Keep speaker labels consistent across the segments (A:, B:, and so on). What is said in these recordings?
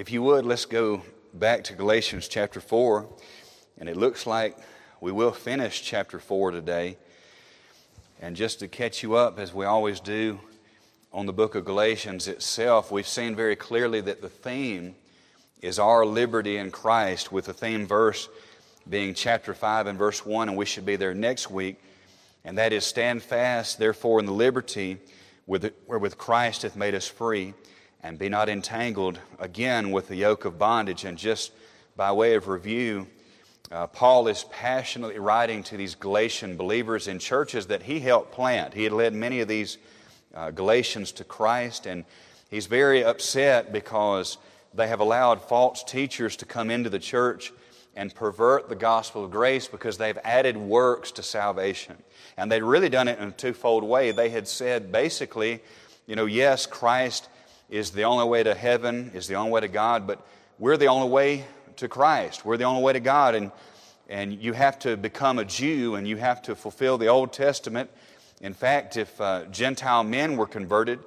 A: if you would, let's go back to Galatians chapter 4. And it looks like we will finish chapter 4 today. And just to catch you up, as we always do on the book of Galatians itself, we've seen very clearly that the theme is our liberty in Christ, with the theme verse being chapter 5 and verse 1, and we should be there next week. And that is, Stand fast, therefore, in the liberty wherewith Christ hath made us free, and be not entangled again with the yoke of bondage. And just by way of review, uh, Paul is passionately writing to these Galatian believers in churches that he helped plant. He had led many of these uh, Galatians to Christ, and he's very upset because they have allowed false teachers to come into the church and pervert the gospel of grace because they've added works to salvation. And they'd really done it in a twofold way. They had said basically, you know, yes, Christ is the only way to heaven, is the only way to God, but we're the only way to Christ. We're the only way to God. And, and you have to become a Jew and you have to fulfill the Old Testament. In fact, if uh, Gentile men were converted,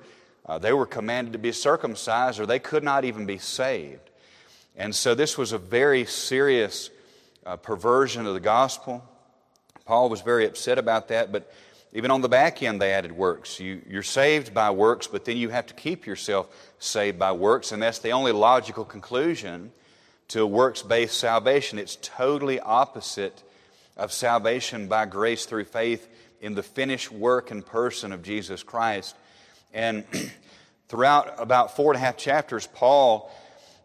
A: uh, they were commanded to be circumcised or they could not even be saved. And so this was a very serious uh, perversion of the gospel. Paul was very upset about that, but even on the back end, they added works. You, you're saved by works, but then you have to keep yourself saved by works, and that's the only logical conclusion to works based salvation. It's totally opposite of salvation by grace through faith in the finished work and person of Jesus Christ. And throughout about four and a half chapters, Paul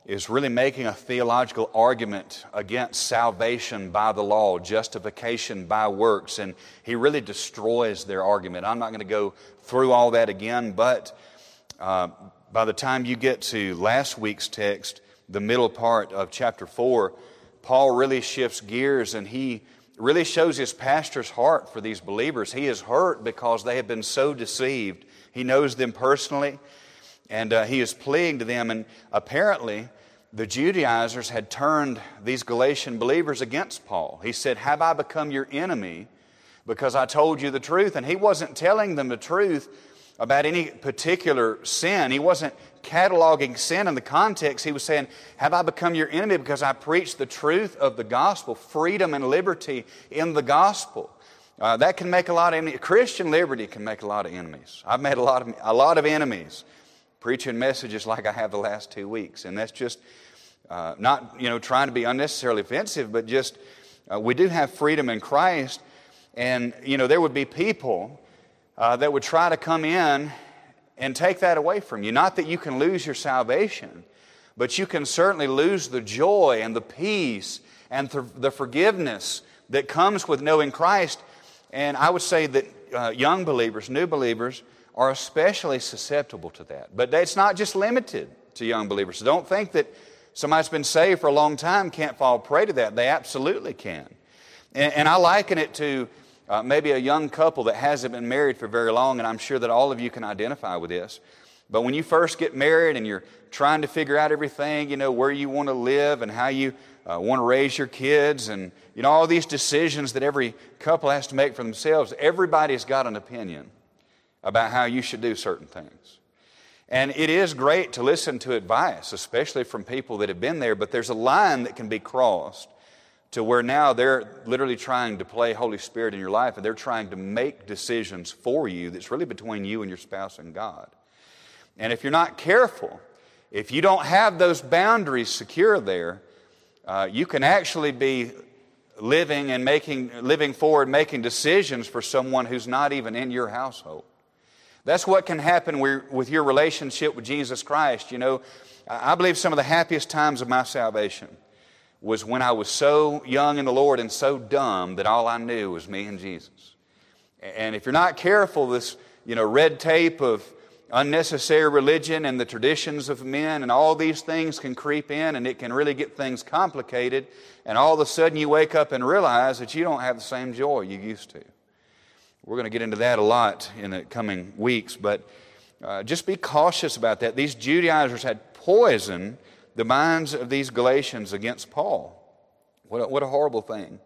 A: is really making a theological argument against salvation by the law, justification by works, and he really destroys their argument. I'm not going to go through all that again, but uh, by the time you get to last week's text, the middle part of chapter 4, Paul really shifts gears and he really shows his pastor's heart for these believers. He is hurt because they have been so deceived. He knows them personally, and uh, he is pleading to them, and apparently, the Judaizers had turned these Galatian believers against Paul. He said, Have I become your enemy because I told you the truth? And he wasn't telling them the truth about any particular sin. He wasn't cataloging sin in the context. He was saying, Have I become your enemy because I preached the truth of the gospel, freedom and liberty in the gospel? Uh, that can make a lot of enemies. Christian liberty can make a lot of enemies. I've made a lot of, a lot of enemies preaching messages like I have the last two weeks. And that's just uh, not, you know, trying to be unnecessarily offensive, but just uh, we do have freedom in Christ. And, you know, there would be people uh, that would try to come in and take that away from you. Not that you can lose your salvation, but you can certainly lose the joy and the peace and th- the forgiveness that comes with knowing Christ. And I would say that uh, young believers, new believers, are especially susceptible to that. But it's not just limited to young believers. So don't think that somebody that's been saved for a long time can't fall prey to that. They absolutely can. And, and I liken it to uh, maybe a young couple that hasn't been married for very long, and I'm sure that all of you can identify with this. But when you first get married and you're trying to figure out everything, you know, where you want to live and how you uh, want to raise your kids and, you know, all these decisions that every couple has to make for themselves, everybody's got an opinion about how you should do certain things. And it is great to listen to advice, especially from people that have been there, but there's a line that can be crossed to where now they're literally trying to play Holy Spirit in your life and they're trying to make decisions for you that's really between you and your spouse and God. And if you're not careful, if you don't have those boundaries secure there, uh, you can actually be living and making, living forward, making decisions for someone who's not even in your household. That's what can happen with your relationship with Jesus Christ. You know, I believe some of the happiest times of my salvation was when I was so young in the Lord and so dumb that all I knew was me and Jesus. And if you're not careful, this, you know, red tape of unnecessary religion and the traditions of men and all these things can creep in and it can really get things complicated. And all of a sudden you wake up and realize that you don't have the same joy you used to. We're going to get into that a lot in the coming weeks, but uh, just be cautious about that. These Judaizers had poisoned the minds of these Galatians against Paul. What a, what a horrible thing.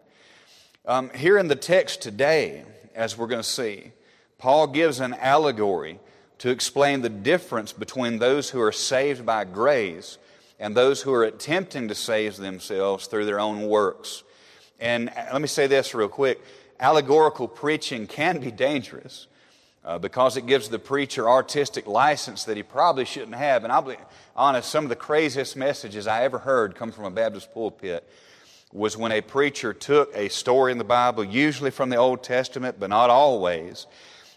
A: Um, here in the text today, as we're going to see, Paul gives an allegory to explain the difference between those who are saved by grace and those who are attempting to save themselves through their own works. And let me say this real quick allegorical preaching can be dangerous. Uh, because it gives the preacher artistic license that he probably shouldn't have. And I'll be honest, some of the craziest messages I ever heard come from a Baptist pulpit was when a preacher took a story in the Bible, usually from the Old Testament, but not always,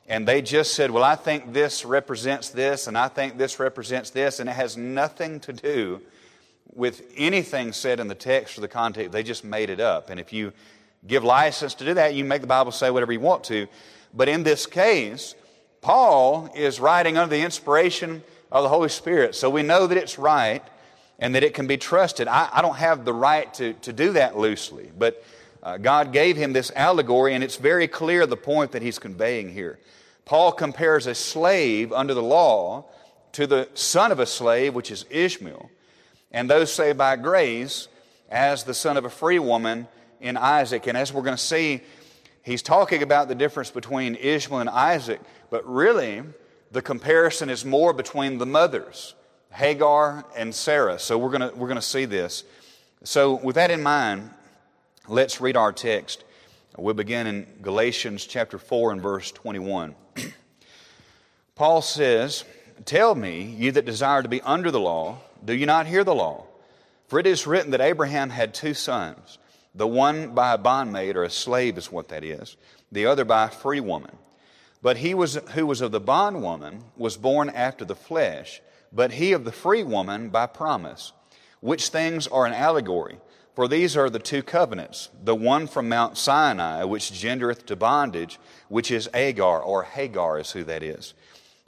A: and they just said, Well, I think this represents this, and I think this represents this, and it has nothing to do with anything said in the text or the context. They just made it up. And if you give license to do that, you make the Bible say whatever you want to. But in this case, Paul is writing under the inspiration of the Holy Spirit. So we know that it's right and that it can be trusted. I, I don't have the right to, to do that loosely, but uh, God gave him this allegory, and it's very clear the point that he's conveying here. Paul compares a slave under the law to the son of a slave, which is Ishmael, and those saved by grace as the son of a free woman in Isaac. And as we're going to see, he's talking about the difference between Ishmael and Isaac, but really the comparison is more between the mothers, Hagar and Sarah. So we're going to, we're going to see this. So, with that in mind, let's read our text. We'll begin in Galatians chapter 4 and verse 21. Paul says, Tell me, you that desire to be under the law, do you not hear the law? For it is written that Abraham had two sons, the one by a bondmaid or a slave is what that is, the other by a free woman. But he was, who was of the bondwoman was born after the flesh, but he of the free woman by promise, which things are an allegory. For these are the two covenants, the one from Mount Sinai, which gendereth to bondage, which is Agar, or Hagar is who that is.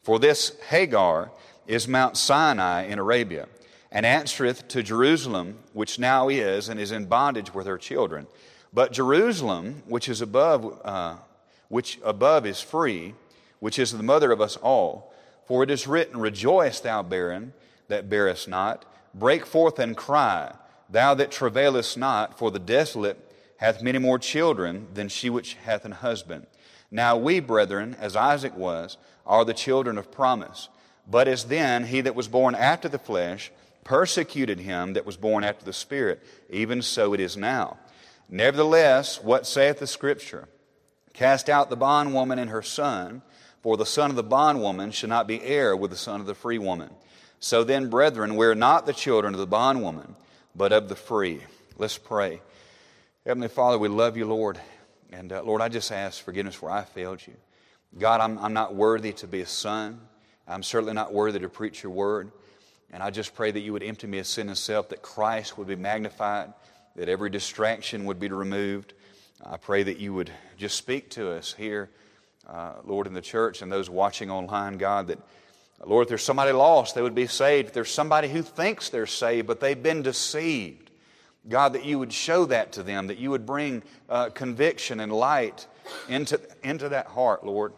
A: For this Hagar is Mount Sinai in Arabia, and answereth to Jerusalem, which now is, and is in bondage with her children. But Jerusalem, which is above, uh, which above is free, which is the mother of us all. For it is written, Rejoice, thou barren that bearest not, break forth and cry Thou that travailest not, for the desolate hath many more children than she which hath an husband. Now we, brethren, as Isaac was, are the children of promise. But as then he that was born after the flesh persecuted him that was born after the Spirit, even so it is now. Nevertheless, what saith the Scripture? Cast out the bondwoman and her son, for the son of the bondwoman shall not be heir with the son of the free woman. So then, brethren, we are not the children of the bondwoman but of the free. Let's pray. Heavenly Father, we love you, Lord. And uh, Lord, I just ask forgiveness where I failed you. God, I'm, I'm not worthy to be a son. I'm certainly not worthy to preach your word. And I just pray that you would empty me of sin and self, that Christ would be magnified, that every distraction would be removed. I pray that you would just speak to us here, uh, Lord, in the church and those watching online, God, that Lord, if there's somebody lost, they would be saved. If there's somebody who thinks they're saved, but they've been deceived, God, that you would show that to them, that you would bring uh, conviction and light into, into that heart, Lord.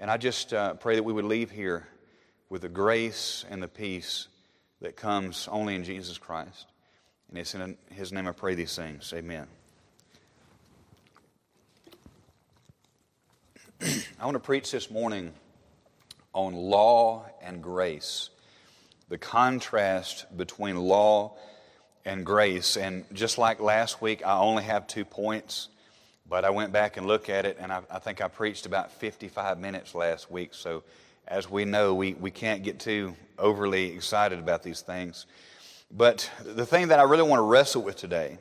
A: And I just uh, pray that we would leave here with the grace and the peace that comes only in Jesus Christ. And it's in His name I pray these things. Amen. I want to preach this morning on law and grace, the contrast between law and grace. And just like last week, I only have two points, but I went back and looked at it, and I, I think I preached about 55 minutes last week. So, as we know, we, we can't get too overly excited about these things. But the thing that I really want to wrestle with today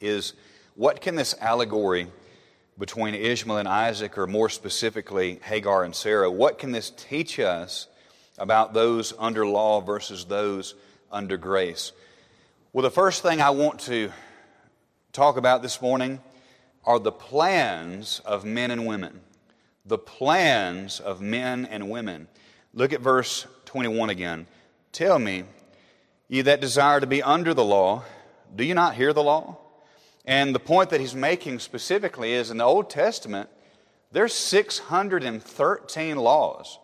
A: is what can this allegory between Ishmael and Isaac, or more specifically, Hagar and Sarah. What can this teach us about those under law versus those under grace? Well, the first thing I want to talk about this morning are the plans of men and women. The plans of men and women. Look at verse 21 again. Tell me, ye that desire to be under the law, do you not hear the law? And the point that he's making specifically is in the Old Testament, there's 613 laws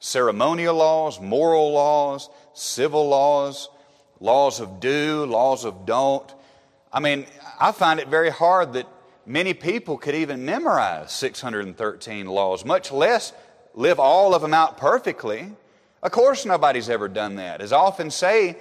A: ceremonial laws, moral laws, civil laws, laws of do, laws of don't. I mean, I find it very hard that many people could even memorize 613 laws, much less live all of them out perfectly. Of course, nobody's ever done that. As I often say,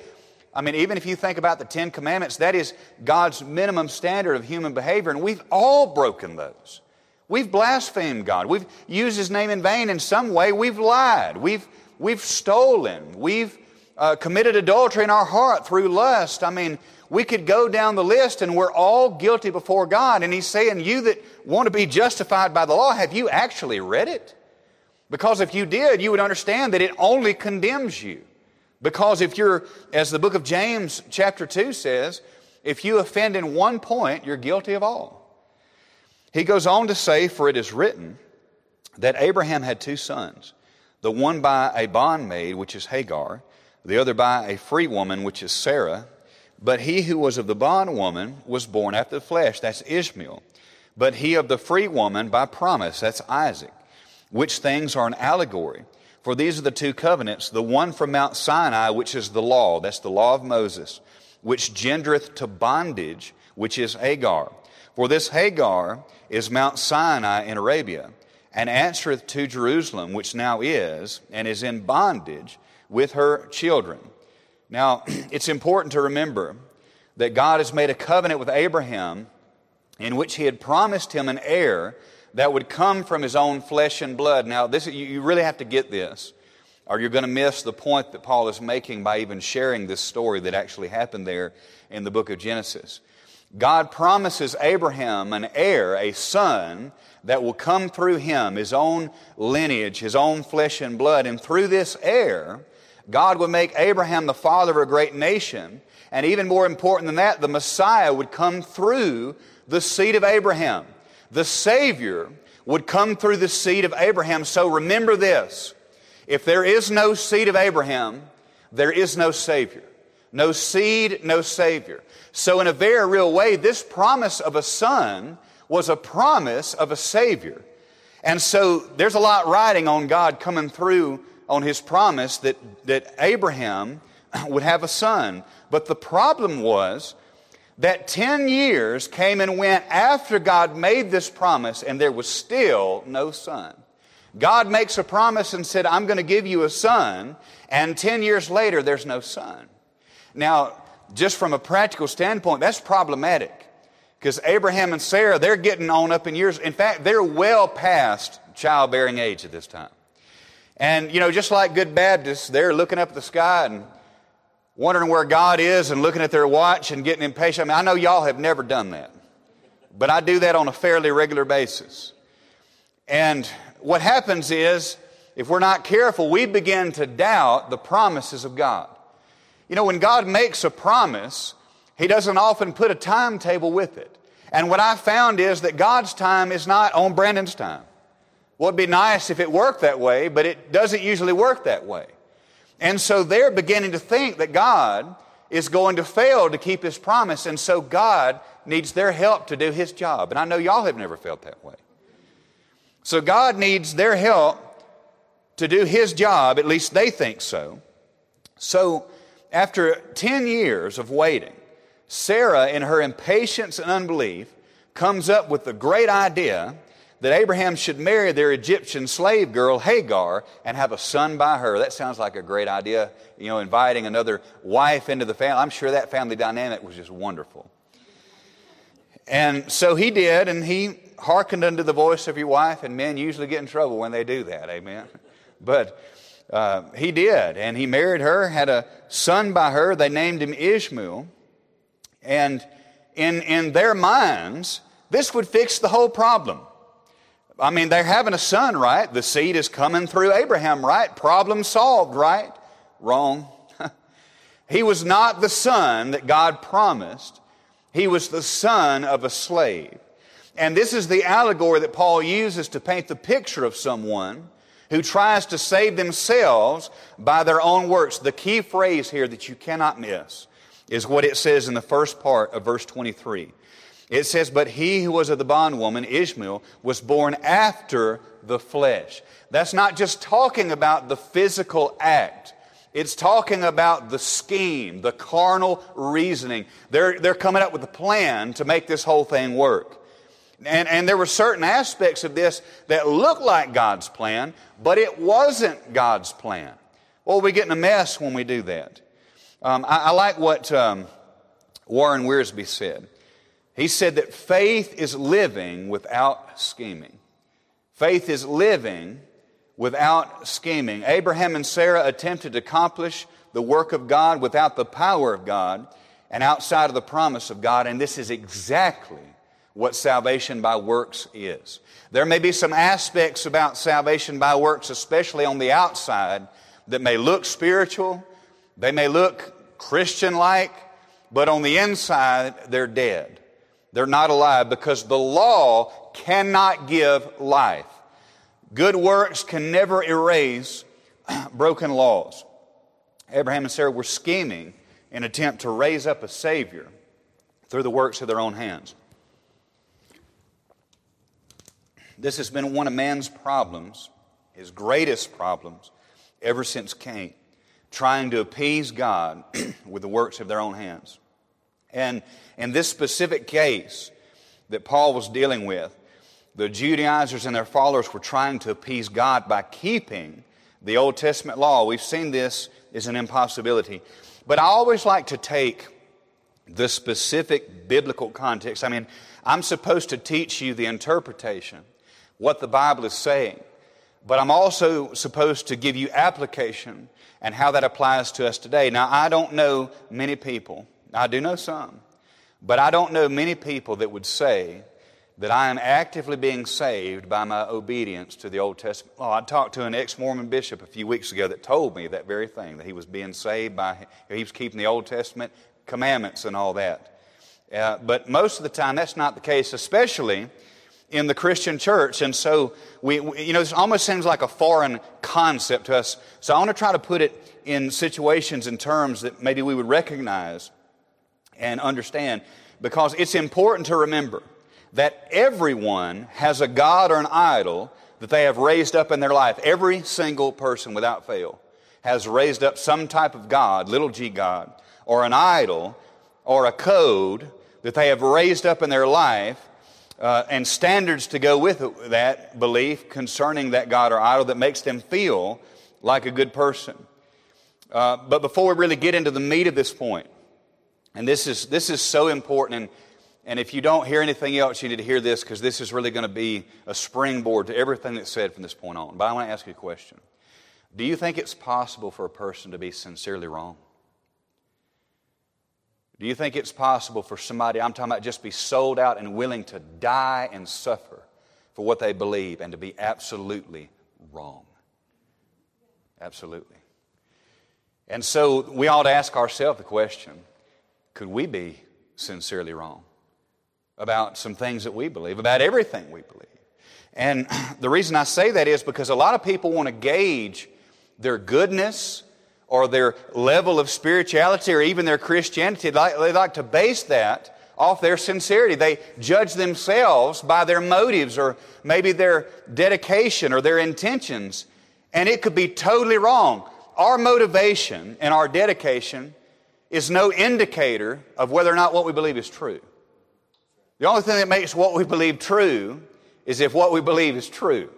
A: I mean, even if you think about the Ten Commandments, that is God's minimum standard of human behavior, and we've all broken those. We've blasphemed God. We've used His name in vain in some way. We've lied. We've, we've stolen. We've uh, committed adultery in our heart through lust. I mean, we could go down the list and we're all guilty before God. And He's saying, You that want to be justified by the law, have you actually read it? Because if you did, you would understand that it only condemns you. Because if you're, as the book of James, chapter 2 says, if you offend in one point, you're guilty of all. He goes on to say, For it is written that Abraham had two sons, the one by a bondmaid, which is Hagar, the other by a free woman, which is Sarah. But he who was of the bondwoman was born after the flesh, that's Ishmael. But he of the free woman by promise, that's Isaac, which things are an allegory. For these are the two covenants, the one from Mount Sinai, which is the law, that's the law of Moses, which gendereth to bondage, which is Hagar. For this Hagar is Mount Sinai in Arabia, and answereth to Jerusalem, which now is, and is in bondage with her children. Now, it's important to remember that God has made a covenant with Abraham in which he had promised him an heir that would come from his own flesh and blood. Now, this, you really have to get this, or you're going to miss the point that Paul is making by even sharing this story that actually happened there in the book of Genesis. God promises Abraham an heir, a son, that will come through him, his own lineage, his own flesh and blood. And through this heir, God would make Abraham the father of a great nation. And even more important than that, the Messiah would come through the seed of Abraham. The Savior would come through the seed of Abraham. So remember this if there is no seed of Abraham, there is no Savior. No seed, no Savior. So, in a very real way, this promise of a son was a promise of a Savior. And so, there's a lot riding on God coming through on his promise that, that Abraham would have a son. But the problem was that 10 years came and went after God made this promise, and there was still no son. God makes a promise and said, I'm going to give you a son, and 10 years later, there's no son. Now, just from a practical standpoint, that's problematic because Abraham and Sarah, they're getting on up in years. In fact, they're well past childbearing age at this time. And, you know, just like good Baptists, they're looking up at the sky and wondering where God is and looking at their watch and getting impatient. I mean, I know y'all have never done that, but I do that on a fairly regular basis. And what happens is, if we're not careful, we begin to doubt the promises of God. You know, when God makes a promise, He doesn't often put a timetable with it. And what I found is that God's time is not on Brandon's time. Well, it'd be nice if it worked that way, but it doesn't usually work that way. And so they're beginning to think that God is going to fail to keep His promise, and so God needs their help to do His job. And I know y'all have never felt that way. So God needs their help to do His job, at least they think so. So after 10 years of waiting, Sarah, in her impatience and unbelief, comes up with the great idea that Abraham should marry their Egyptian slave girl, Hagar, and have a son by her. That sounds like a great idea, you know, inviting another wife into the family. I'm sure that family dynamic was just wonderful. And so he did, and he hearkened unto the voice of your wife, and men usually get in trouble when they do that, amen. But uh, he did, and he married her, had a son by her. They named him Ishmael. And in, in their minds, this would fix the whole problem. I mean, they're having a son, right? The seed is coming through Abraham, right? Problem solved, right? Wrong. he was not the son that God promised, he was the son of a slave. And this is the allegory that Paul uses to paint the picture of someone who tries to save themselves by their own works. The key phrase here that you cannot miss is what it says in the first part of verse 23. It says, But he who was of the bondwoman, Ishmael, was born after the flesh. That's not just talking about the physical act. It's talking about the scheme, the carnal reasoning. They're, they're coming up with a plan to make this whole thing work. And, and there were certain aspects of this that looked like God's plan, but it wasn't God's plan. Well, we get in a mess when we do that. Um, I, I, like what um, Warren Wiersbe said. He said that faith is living without scheming. Faith is living without scheming. Abraham and Sarah attempted to accomplish the work of God without the power of God and outside of the promise of God, and this is exactly what salvation by works is. There may be some aspects about salvation by works, especially on the outside, that may look spiritual, they may look Christian like, but on the inside, they're dead. They're not alive because the law cannot give life. Good works can never erase broken laws. Abraham and Sarah were scheming in attempt to raise up a Savior through the works of their own hands. This has been one of man's problems, his greatest problems, ever since Cain, trying to appease God with the works of their own hands. And in this specific case that Paul was dealing with, the Judaizers and their followers were trying to appease God by keeping the Old Testament law. We've seen this is an impossibility. But I always like to take the specific biblical context. I mean, I'm supposed to teach you the interpretation, what the Bible is saying, but I'm also supposed to give you application and how that applies to us today. Now, I don't know many people, I do know some, but I don't know many people that would say that I am actively being saved by my obedience to the Old Testament law. I talked to an ex Mormon bishop a few weeks ago that told me that very thing, that he was being saved by, he was keeping the Old Testament commandments and all that. Uh, but most of the time, that's not the case, especially in the Christian church. And so, we, we, you know, this almost seems like a foreign concept to us. So I want to try to put it in situations and terms that maybe we would recognize and understand because it's important to remember that everyone has a God or an idol that they have raised up in their life. Every single person without fail has raised up some type of God, little g God, or an idol or a code that they have raised up in their life uh, and standards to go with that belief concerning that God or idol that makes them feel like a good person. Uh, but before we really get into the meat of this point, and this is, this is so important, and and if you don't hear anything else, you need to hear this because this is really going to be a springboard to everything that's said from this point on. But I want to ask you a question Do you think it's possible for a person to be sincerely wrong? Do you think it's possible for somebody, I'm talking about just be sold out and willing to die and suffer for what they believe and to be absolutely wrong? Absolutely. And so we ought to ask ourselves the question could we be sincerely wrong? about some things that we believe, about everything we believe. And the reason I say that is because a lot of people want to gauge their goodness or their level of spirituality or even their Christianity. They like to base that off their sincerity. They judge themselves by their motives or maybe their dedication or their intentions. And it could be totally wrong. Our motivation and our dedication is no indicator of whether or not what we believe is true. The only thing that makes what we believe true is if what we believe is true.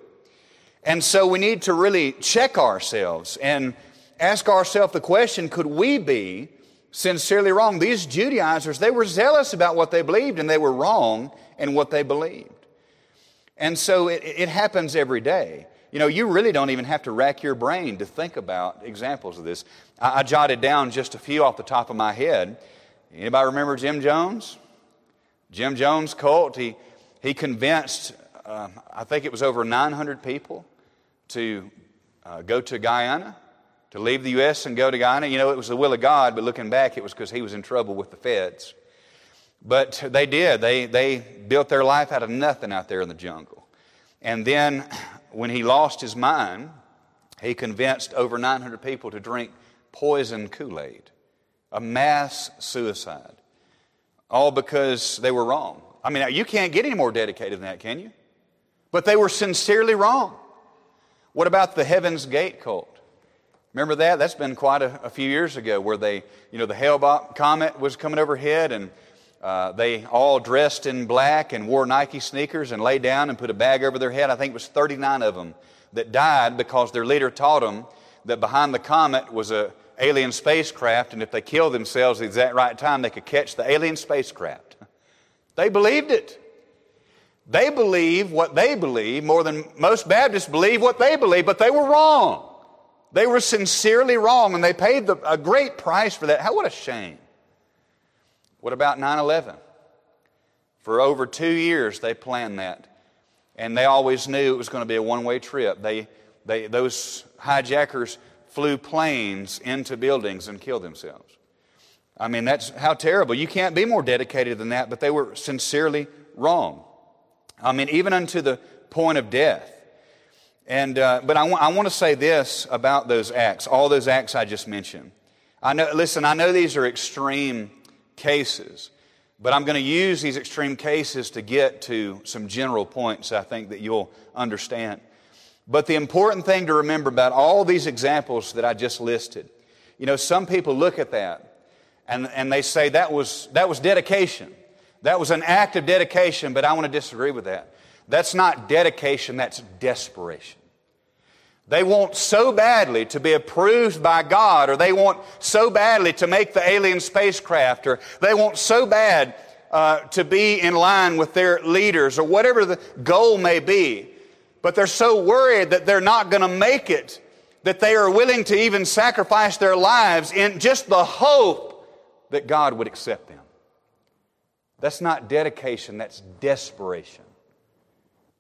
A: And so we need to really check ourselves and ask ourselves the question could we be sincerely wrong? These Judaizers, they were zealous about what they believed and they were wrong in what they believed. And so it, it happens every day. You know, you really don't even have to rack your brain to think about examples of this. I, I jotted down just a few off the top of my head. Anybody remember Jim Jones? Jim Jones cult, he, he convinced, uh, I think it was over 900 people to uh, go to Guyana, to leave the U.S. and go to Guyana. You know, it was the will of God, but looking back, it was because he was in trouble with the feds. But they did. They, they built their life out of nothing out there in the jungle. And then when he lost his mind, he convinced over 900 people to drink poison Kool Aid, a mass suicide all because they were wrong. I mean, you can't get any more dedicated than that, can you? But they were sincerely wrong. What about the Heaven's Gate cult? Remember that? That's been quite a, a few years ago where they, you know, the Hale comet was coming overhead and uh, they all dressed in black and wore Nike sneakers and lay down and put a bag over their head. I think it was 39 of them that died because their leader taught them that behind the comet was a, alien spacecraft, and if they killed themselves at the exact right time, they could catch the alien spacecraft. They believed it. They believe what they believe more than most Baptists believe what they believe, but they were wrong. They were sincerely wrong, and they paid the, a great price for that. How, what a shame. What about 9 11? For over two years, they planned that. And they always knew it was going to be a one way trip. They, they, those hijackers flew planes into buildings and killed themselves. I mean, that's how terrible. You can't be more dedicated than that, but they were sincerely wrong. I mean, even unto the point of death. And, uh, but I, w- I want to say this about those acts, all those acts I just mentioned. I know, listen, I know these are extreme cases, but I'm going to use these extreme cases to get to some general points I think that you'll understand. But the important thing to remember about all these examples that I just listed, you know, some people look at that and, and they say that was, that was dedication. That was an act of dedication, but I want to disagree with that. That's not dedication, that's desperation. They want so badly to be approved by God, or they want so badly to make the alien spacecraft, or they want so bad uh, to be in line with their leaders, or whatever the goal may be. But they're so worried that they're not going to make it that they are willing to even sacrifice their lives in just the hope that God would accept them. That's not dedication, that's desperation.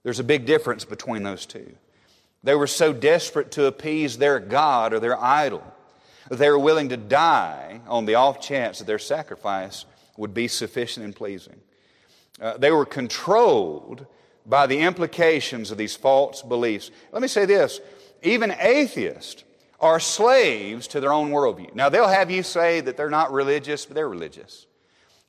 A: There's a big difference between those two. They were so desperate to appease their God or their idol that they were willing to die on the off chance that their sacrifice would be sufficient and pleasing. Uh, they were controlled by the implications of these false beliefs. Let me say this even atheists are slaves to their own worldview. Now, they'll have you say that they're not religious, but they're religious.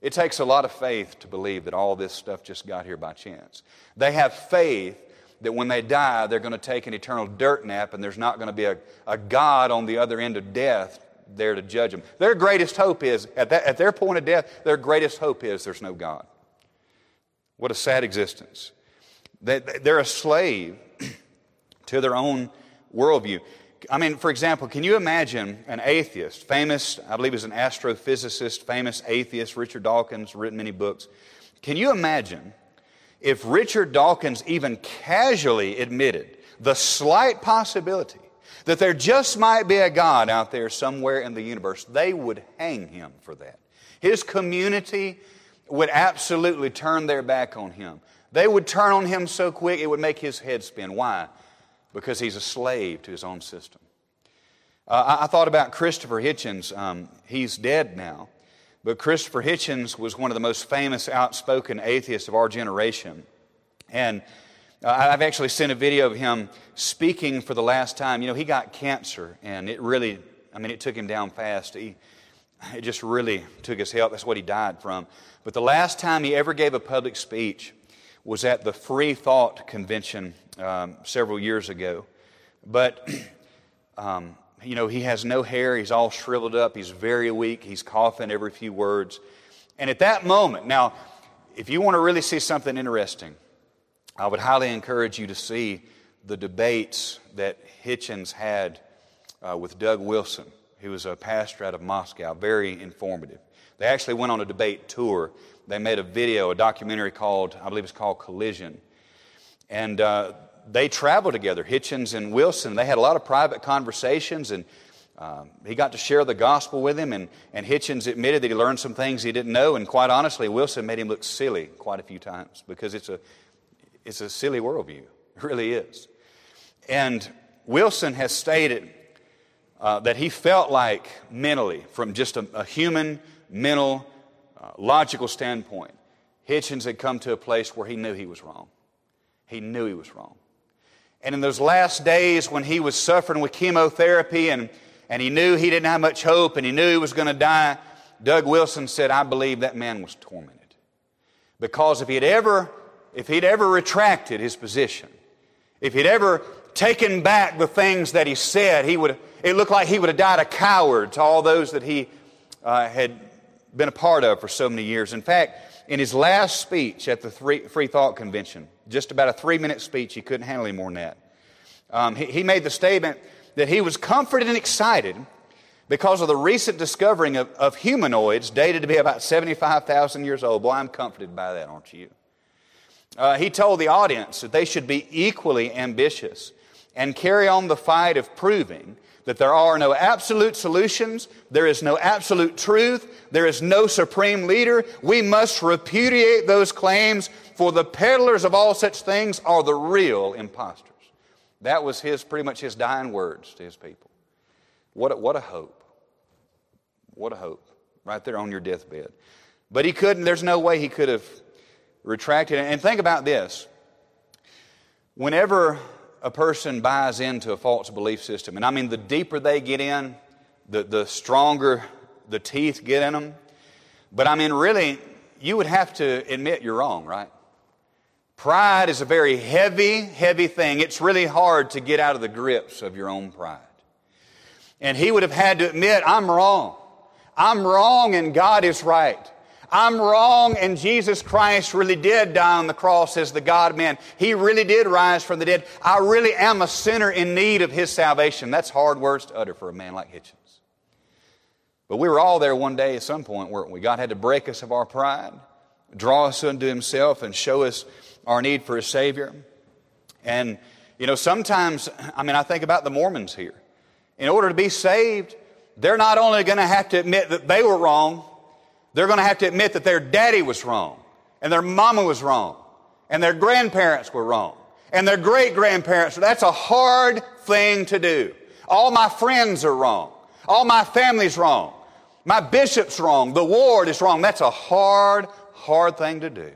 A: It takes a lot of faith to believe that all this stuff just got here by chance. They have faith that when they die, they're going to take an eternal dirt nap and there's not going to be a, a God on the other end of death there to judge them. Their greatest hope is, at, that, at their point of death, their greatest hope is there's no God. What a sad existence. They, they're a slave to their own worldview. I mean, for example, can you imagine an atheist, famous, I believe is an astrophysicist, famous atheist, Richard Dawkins, written many books. Can you imagine if Richard Dawkins even casually admitted the slight possibility that there just might be a God out there somewhere in the universe, they would hang him for that. His community would absolutely turn their back on him. They would turn on him so quick it would make his head spin. Why? because he's a slave to his own system. Uh, I, I, thought about Christopher Hitchens. Um, he's dead now. But Christopher Hitchens was one of the most famous, outspoken atheists of our generation. And uh, I've actually seen a video of him speaking for the last time. You know, he got cancer, and it really, I mean, it took him down fast. He, it just really took his health. That's what he died from. But the last time he ever gave a public speech was at the Free Thought Convention um, several years ago. But, um, you know, he has no hair. He's all shriveled up. He's very weak. He's coughing every few words. And at that moment, now, if you want to really see something interesting, I would highly encourage you to see the debates that Hitchens had uh, with Doug Wilson, who was a pastor out of Moscow, very informative. They actually went on a debate tour. They made a video, a documentary called, I believe it's called Collision. And uh, they traveled together, Hitchens and Wilson. They had a lot of private conversations, and um, he got to share the gospel with him. And, and Hitchens admitted that he learned some things he didn't know. And quite honestly, Wilson made him look silly quite a few times because it's a, it's a silly worldview. It really is. And Wilson has stated uh, that he felt like mentally, from just a, a human, mental, uh, logical standpoint, Hitchens had come to a place where he knew he was wrong. He knew he was wrong. And in those last days when he was suffering with chemotherapy and, and he knew he didn't have much hope and he knew he was going to die, Doug Wilson said, I believe that man was tormented. Because if he'd ever, if he'd ever retracted his position, if he'd ever taken back the things that he said, he would, it looked like he would have died a coward to all those that he uh, had been a part of for so many years. In fact, in his last speech at the Free Thought Convention, just about a three minute speech, he couldn't handle any more than that. Um, he, he made the statement that he was comforted and excited because of the recent discovering of, of humanoids dated to be about 75,000 years old. Boy, I'm comforted by that, aren't you? Uh, he told the audience that they should be equally ambitious and carry on the fight of proving that there are no absolute solutions, there is no absolute truth, there is no supreme leader. We must repudiate those claims, for the peddlers of all such things are the real impostors. That was his pretty much his dying words to his people. What a, what a hope. What a hope. Right there on your deathbed. But he couldn't, there's no way he could have retracted it. And think about this. Whenever a person buys into a false belief system, and I mean the deeper they get in, the, the stronger the teeth get in them. But I mean, really, you would have to admit you're wrong, right? Pride is a very heavy, heavy thing. It's really hard to get out of the grips of your own pride. And he would have had to admit, I'm wrong. I'm wrong and God is right. I'm wrong and Jesus Christ really did die on the cross as the God man. He really did rise from the dead. I really am a sinner in need of His salvation. That's hard words to utter for a man like Hitchens. But we were all there one day at some point, weren't we? God had to break us of our pride, draw us unto Himself, and show us our need for a Savior. And, you know, sometimes, I mean, I think about the Mormons here. In order to be saved, they're not only going to have to admit that they were wrong, they're going to have to admit that their daddy was wrong, and their mama was wrong, and their grandparents were wrong, and their great grandparents. That's a hard thing to do. All my friends are wrong. All my family's wrong. My bishop's wrong. The ward is wrong. That's a hard, hard thing to do.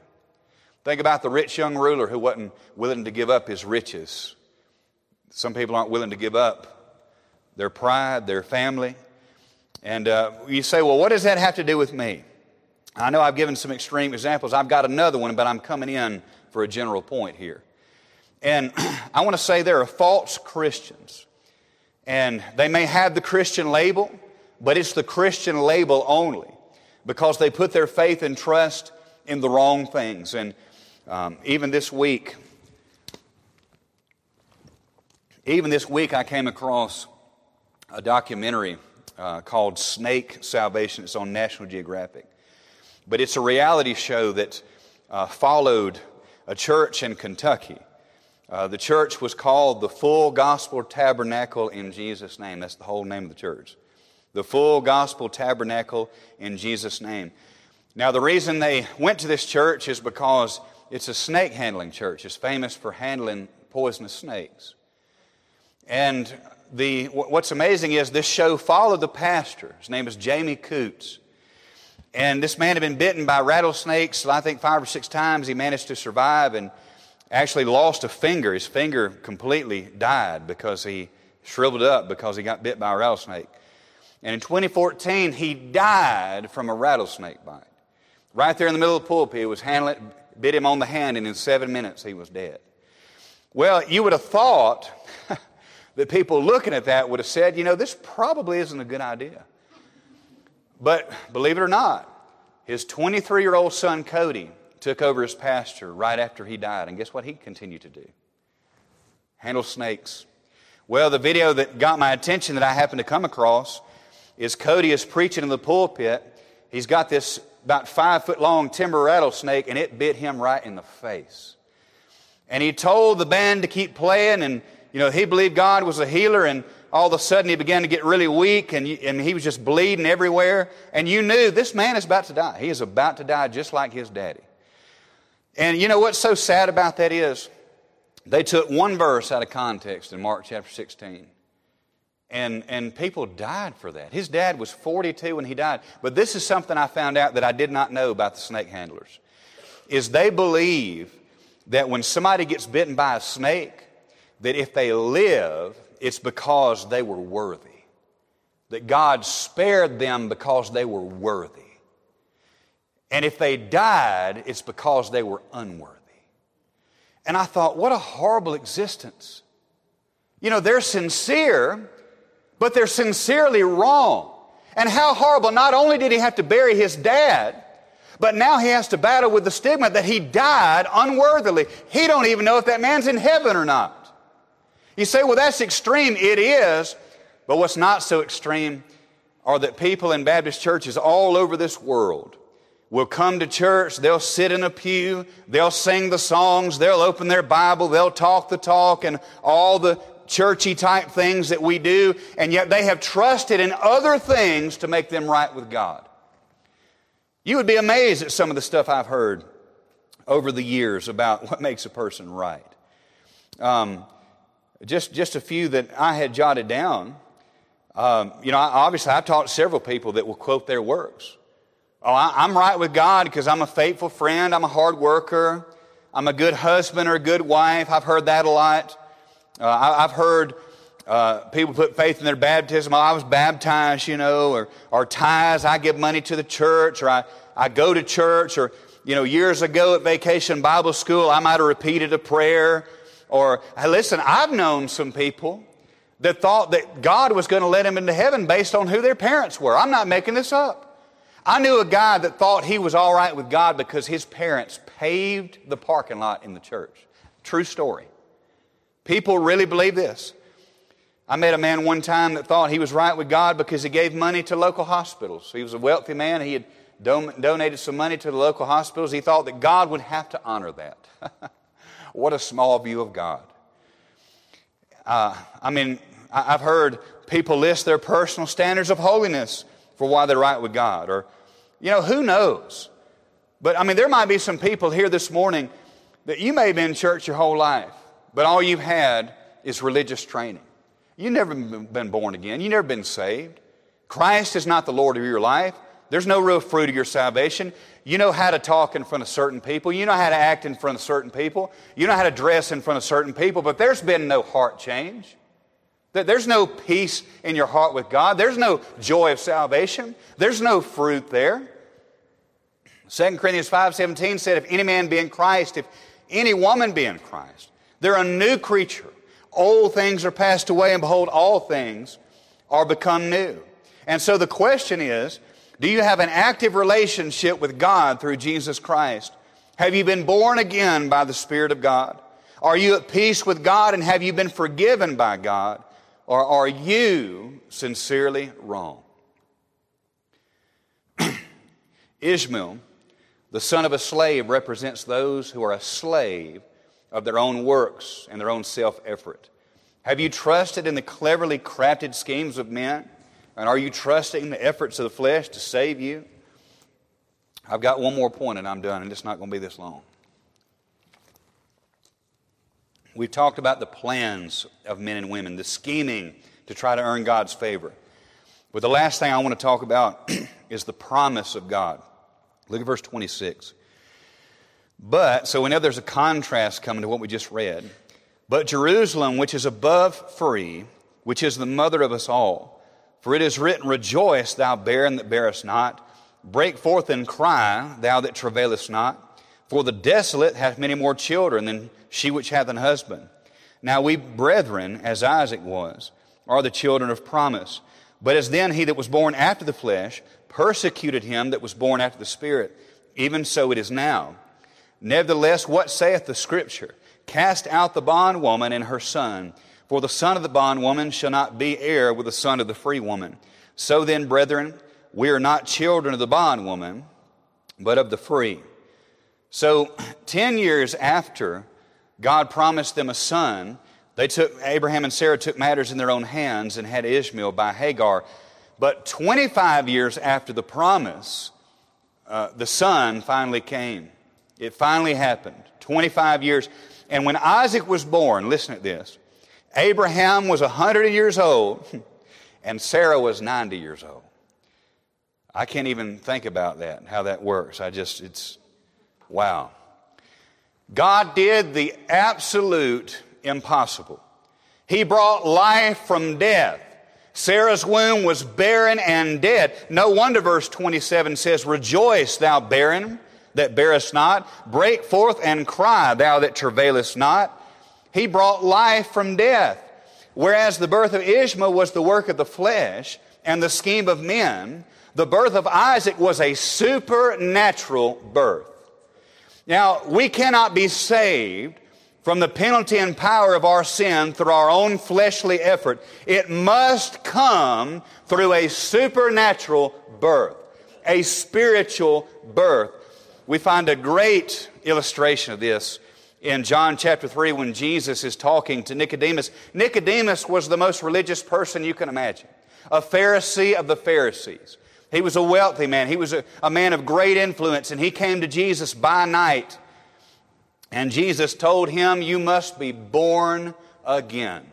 A: Think about the rich young ruler who wasn't willing to give up his riches. Some people aren't willing to give up their pride, their family. And uh, you say, well, what does that have to do with me? I know I've given some extreme examples. I've got another one, but I'm coming in for a general point here. And I want to say there are false Christians. And they may have the Christian label, but it's the Christian label only because they put their faith and trust in the wrong things. And um, even this week, even this week, I came across a documentary uh, called Snake Salvation. It's on National Geographic. But it's a reality show that uh, followed a church in Kentucky. Uh, the church was called the Full Gospel Tabernacle in Jesus' name. That's the whole name of the church. The Full Gospel Tabernacle in Jesus' name. Now, the reason they went to this church is because it's a snake handling church. It's famous for handling poisonous snakes. And the, what's amazing is this show followed the pastor. His name is Jamie Coots. And this man had been bitten by rattlesnakes, I think five or six times. He managed to survive and actually lost a finger. His finger completely died because he shriveled up because he got bit by a rattlesnake. And in 2014, he died from a rattlesnake bite. Right there in the middle of the pulpit, he was handling, bit him on the hand, and in seven minutes, he was dead. Well, you would have thought that people looking at that would have said, you know, this probably isn't a good idea. But believe it or not, his 23 year old son, Cody, took over his pasture right after he died. And guess what he continued to do? Handle snakes. Well, the video that got my attention that I happened to come across is Cody is preaching in the pulpit. He's got this about five foot long timber rattlesnake, and it bit him right in the face. And he told the band to keep playing, and you know, he believed God was a healer, and all of a sudden he began to get really weak and, and he was just bleeding everywhere. And you knew this man is about to die. He is about to die just like his daddy. And you know what's so sad about that is they took one verse out of context in Mark chapter 16. And, and people died for that. His dad was 42 when he died. But this is something I found out that I did not know about the snake handlers. Is they believe that when somebody gets bitten by a snake, that if they live, it's because they were worthy. That God spared them because they were worthy. And if they died, it's because they were unworthy. And I thought, what a horrible existence. You know, they're sincere, but they're sincerely wrong. And how horrible. Not only did he have to bury his dad, but now he has to battle with the stigma that he died unworthily. He don't even know if that man's in heaven or not. You say, well, that's extreme. It is. But what's not so extreme are that people in Baptist churches all over this world will come to church, they'll sit in a pew, they'll sing the songs, they'll open their Bible, they'll talk the talk and all the churchy type things that we do, and yet they have trusted in other things to make them right with God. You would be amazed at some of the stuff I've heard over the years about what makes a person right. Um, just, just a few that I had jotted down. Um, you know, obviously, I've taught several people that will quote their works. Oh, I, am right with God because I'm a faithful friend, I'm a hard worker, I'm a good husband or a good wife. I've heard that a lot. Uh, I, have heard uh, people put faith in their baptism. Oh, I was baptized, you know, or, or tithes, I give money to the church, or I, I go to church, or, you know, years ago at vacation Bible school, I might have repeated a prayer. Or, listen, I've known some people that thought that God was going to let them into heaven based on who their parents were. I'm not making this up. I knew a guy that thought he was all right with God because his parents paved the parking lot in the church. True story. People really believe this. I met a man one time that thought he was right with God because he gave money to local hospitals. He was a wealthy man. He had don- donated some money to the local hospitals. He thought that God would have to honor that. what a small view of God. Uh, I mean, I've heard people list their personal standards of holiness for why they're right with God. Or, you know, who knows? But I mean, there might be some people here this morning that you may have been in church your whole life, but all you've had is religious training. You've never been born again. You've never been saved. Christ is not the Lord of your life. There's no real fruit of your salvation. You know how to talk in front of certain people. You know how to act in front of certain people. You know how to dress in front of certain people, but there's been no heart change. There's no peace in your heart with God. There's no joy of salvation. There's no fruit there. 2 Corinthians 5.17 said, If any man be in Christ, if any woman be in Christ, they're a new creature. Old things are passed away, and behold, all things are become new. And so the question is, do you have an active relationship with God through Jesus Christ? Have you been born again by the Spirit of God? Are you at peace with God and have you been forgiven by God? Or are you sincerely wrong? Ishmael, the son of a slave, represents those who are a slave of their own works and their own self effort. Have you trusted in the cleverly crafted schemes of men? And are you trusting the efforts of the flesh to save you? I've got one more point and I'm done, and it's not going to be this long. We've talked about the plans of men and women, the scheming to try to earn God's favor. But the last thing I want to talk about is the promise of God. Look at verse 26. But, so whenever there's a contrast coming to what we just read, but Jerusalem, which is above free, which is the mother of us all, for it is written, Rejoice, thou barren that bearest not, break forth and cry, thou that travailest not, for the desolate hath many more children than she which hath an husband. Now we brethren, as Isaac was, are the children of promise. But as then he that was born after the flesh persecuted him that was born after the Spirit, even so it is now. Nevertheless, what saith the Scripture? Cast out the bondwoman and her son, for the son of the bondwoman shall not be heir with the son of the free woman. So then, brethren, we are not children of the bondwoman, but of the free. So, ten years after God promised them a son. They took, Abraham and Sarah took matters in their own hands and had Ishmael by Hagar. But 25 years after the promise, uh, the son finally came. It finally happened. 25 years. And when Isaac was born, listen to this Abraham was 100 years old and Sarah was 90 years old. I can't even think about that, how that works. I just, it's, wow. God did the absolute impossible. He brought life from death. Sarah's womb was barren and dead. No wonder verse 27 says, Rejoice, thou barren that bearest not. Break forth and cry, thou that travailest not. He brought life from death. Whereas the birth of Ishmael was the work of the flesh and the scheme of men, the birth of Isaac was a supernatural birth. Now, we cannot be saved from the penalty and power of our sin through our own fleshly effort. It must come through a supernatural birth, a spiritual birth. We find a great illustration of this in John chapter 3 when Jesus is talking to Nicodemus. Nicodemus was the most religious person you can imagine, a Pharisee of the Pharisees. He was a wealthy man. He was a, a man of great influence, and he came to Jesus by night. And Jesus told him, You must be born again.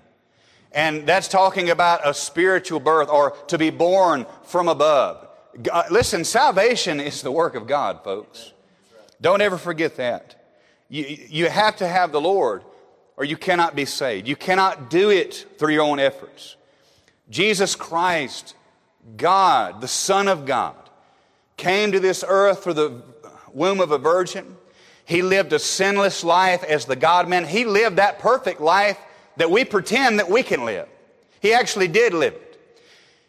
A: And that's talking about a spiritual birth or to be born from above. God, uh, listen, salvation is the work of God, folks. Don't ever forget that. You, you have to have the Lord or you cannot be saved. You cannot do it through your own efforts. Jesus Christ God, the Son of God, came to this earth through the womb of a virgin. He lived a sinless life as the God man. He lived that perfect life that we pretend that we can live. He actually did live it.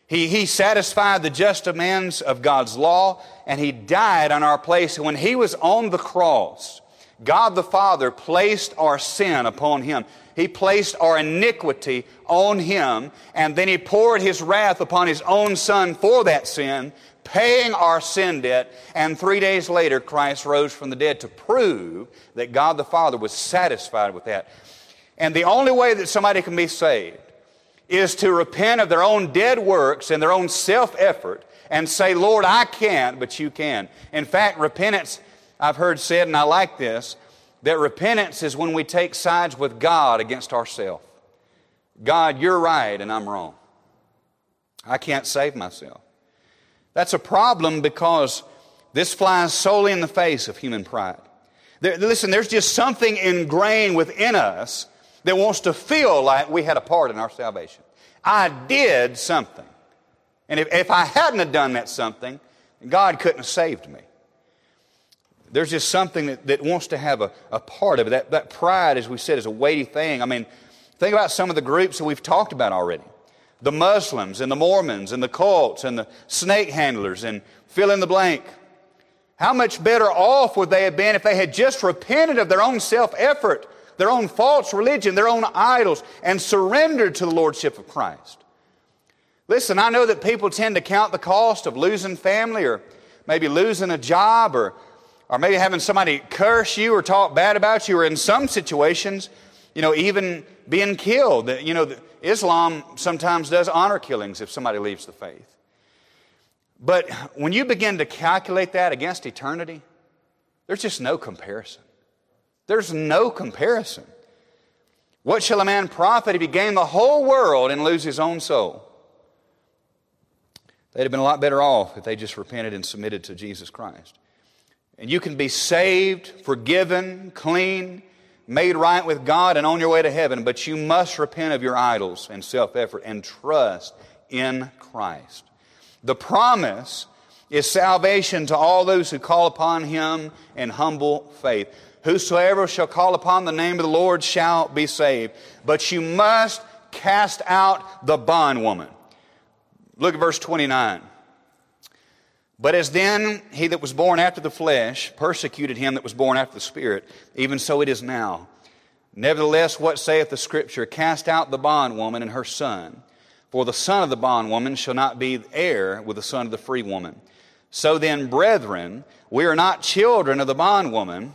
A: He, he satisfied the just demands of God's law and he died on our place. And when he was on the cross, God the Father placed our sin upon him. He placed our iniquity on him, and then he poured his wrath upon his own son for that sin, paying our sin debt. And three days later, Christ rose from the dead to prove that God the Father was satisfied with that. And the only way that somebody can be saved is to repent of their own dead works and their own self effort and say, Lord, I can't, but you can. In fact, repentance, I've heard said, and I like this, that repentance is when we take sides with God against ourselves. God, you're right and I'm wrong. I can't save myself. That's a problem because this flies solely in the face of human pride. There, listen, there's just something ingrained within us that wants to feel like we had a part in our salvation. I did something. And if, if I hadn't have done that something, God couldn't have saved me. There's just something that, that wants to have a, a part of it. That, that pride, as we said, is a weighty thing. I mean, think about some of the groups that we've talked about already the Muslims and the Mormons and the cults and the snake handlers and fill in the blank. How much better off would they have been if they had just repented of their own self effort, their own false religion, their own idols, and surrendered to the Lordship of Christ? Listen, I know that people tend to count the cost of losing family or maybe losing a job or or maybe having somebody curse you or talk bad about you, or in some situations, you know, even being killed. You know, Islam sometimes does honor killings if somebody leaves the faith. But when you begin to calculate that against eternity, there's just no comparison. There's no comparison. What shall a man profit if he gain the whole world and lose his own soul? They'd have been a lot better off if they just repented and submitted to Jesus Christ. And you can be saved, forgiven, clean, made right with God, and on your way to heaven. But you must repent of your idols and self effort and trust in Christ. The promise is salvation to all those who call upon Him in humble faith. Whosoever shall call upon the name of the Lord shall be saved. But you must cast out the bondwoman. Look at verse 29. But as then he that was born after the flesh persecuted him that was born after the Spirit, even so it is now. Nevertheless, what saith the Scripture? Cast out the bondwoman and her son, for the son of the bondwoman shall not be heir with the son of the free woman. So then, brethren, we are not children of the bondwoman,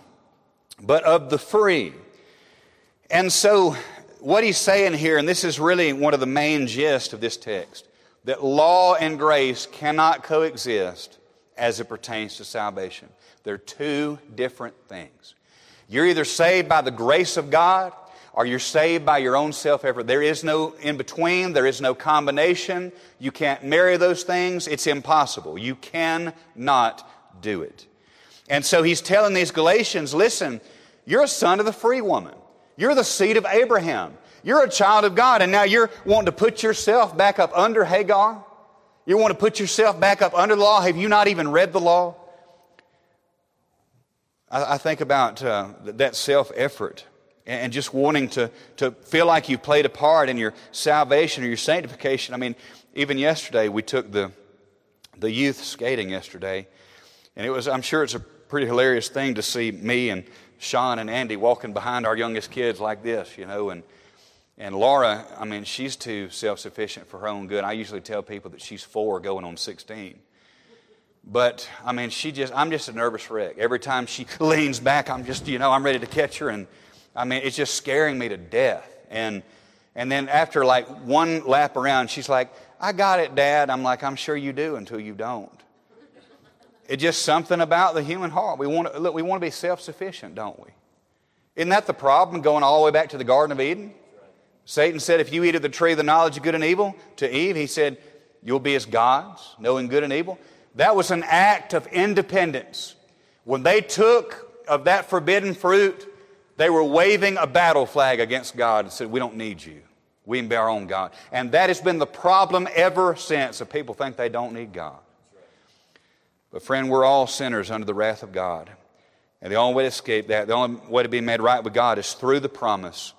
A: but of the free. And so, what he's saying here, and this is really one of the main gist of this text, that law and grace cannot coexist as it pertains to salvation. They're two different things. You're either saved by the grace of God or you're saved by your own self effort. There is no in between, there is no combination. You can't marry those things. It's impossible. You cannot do it. And so he's telling these Galatians listen, you're a son of the free woman, you're the seed of Abraham. You're a child of God, and now you're wanting to put yourself back up under Hagar? You want to put yourself back up under the law? Have you not even read the law? I, I think about uh, that self effort and just wanting to, to feel like you played a part in your salvation or your sanctification. I mean, even yesterday, we took the, the youth skating yesterday, and it was, I'm sure it's a pretty hilarious thing to see me and Sean and Andy walking behind our youngest kids like this, you know, and and Laura, I mean, she's too self sufficient for her own good. I usually tell people that she's four going on 16. But, I mean, she just, I'm just a nervous wreck. Every time she leans back, I'm just, you know, I'm ready to catch her. And, I mean, it's just scaring me to death. And, and then after like one lap around, she's like, I got it, Dad. I'm like, I'm sure you do until you don't. It's just something about the human heart. We want to, look, we want to be self sufficient, don't we? Isn't that the problem going all the way back to the Garden of Eden? Satan said, If you eat of the tree of the knowledge of good and evil, to Eve, he said, You'll be as gods, knowing good and evil. That was an act of independence. When they took of that forbidden fruit, they were waving a battle flag against God and said, We don't need you. We can be our own God. And that has been the problem ever since that people think they don't need God. But, friend, we're all sinners under the wrath of God. And the only way to escape that, the only way to be made right with God is through the promise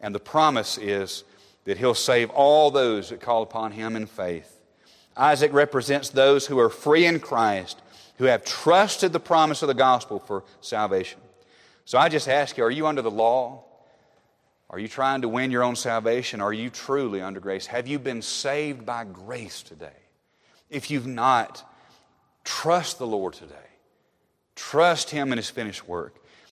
A: and the promise is that he'll save all those that call upon him in faith. Isaac represents those who are free in Christ, who have trusted the promise of the gospel for salvation. So I just ask you are you under the law? Are you trying to win your own salvation? Are you truly under grace? Have you been saved by grace today? If you've not, trust the Lord today. Trust Him in His finished work.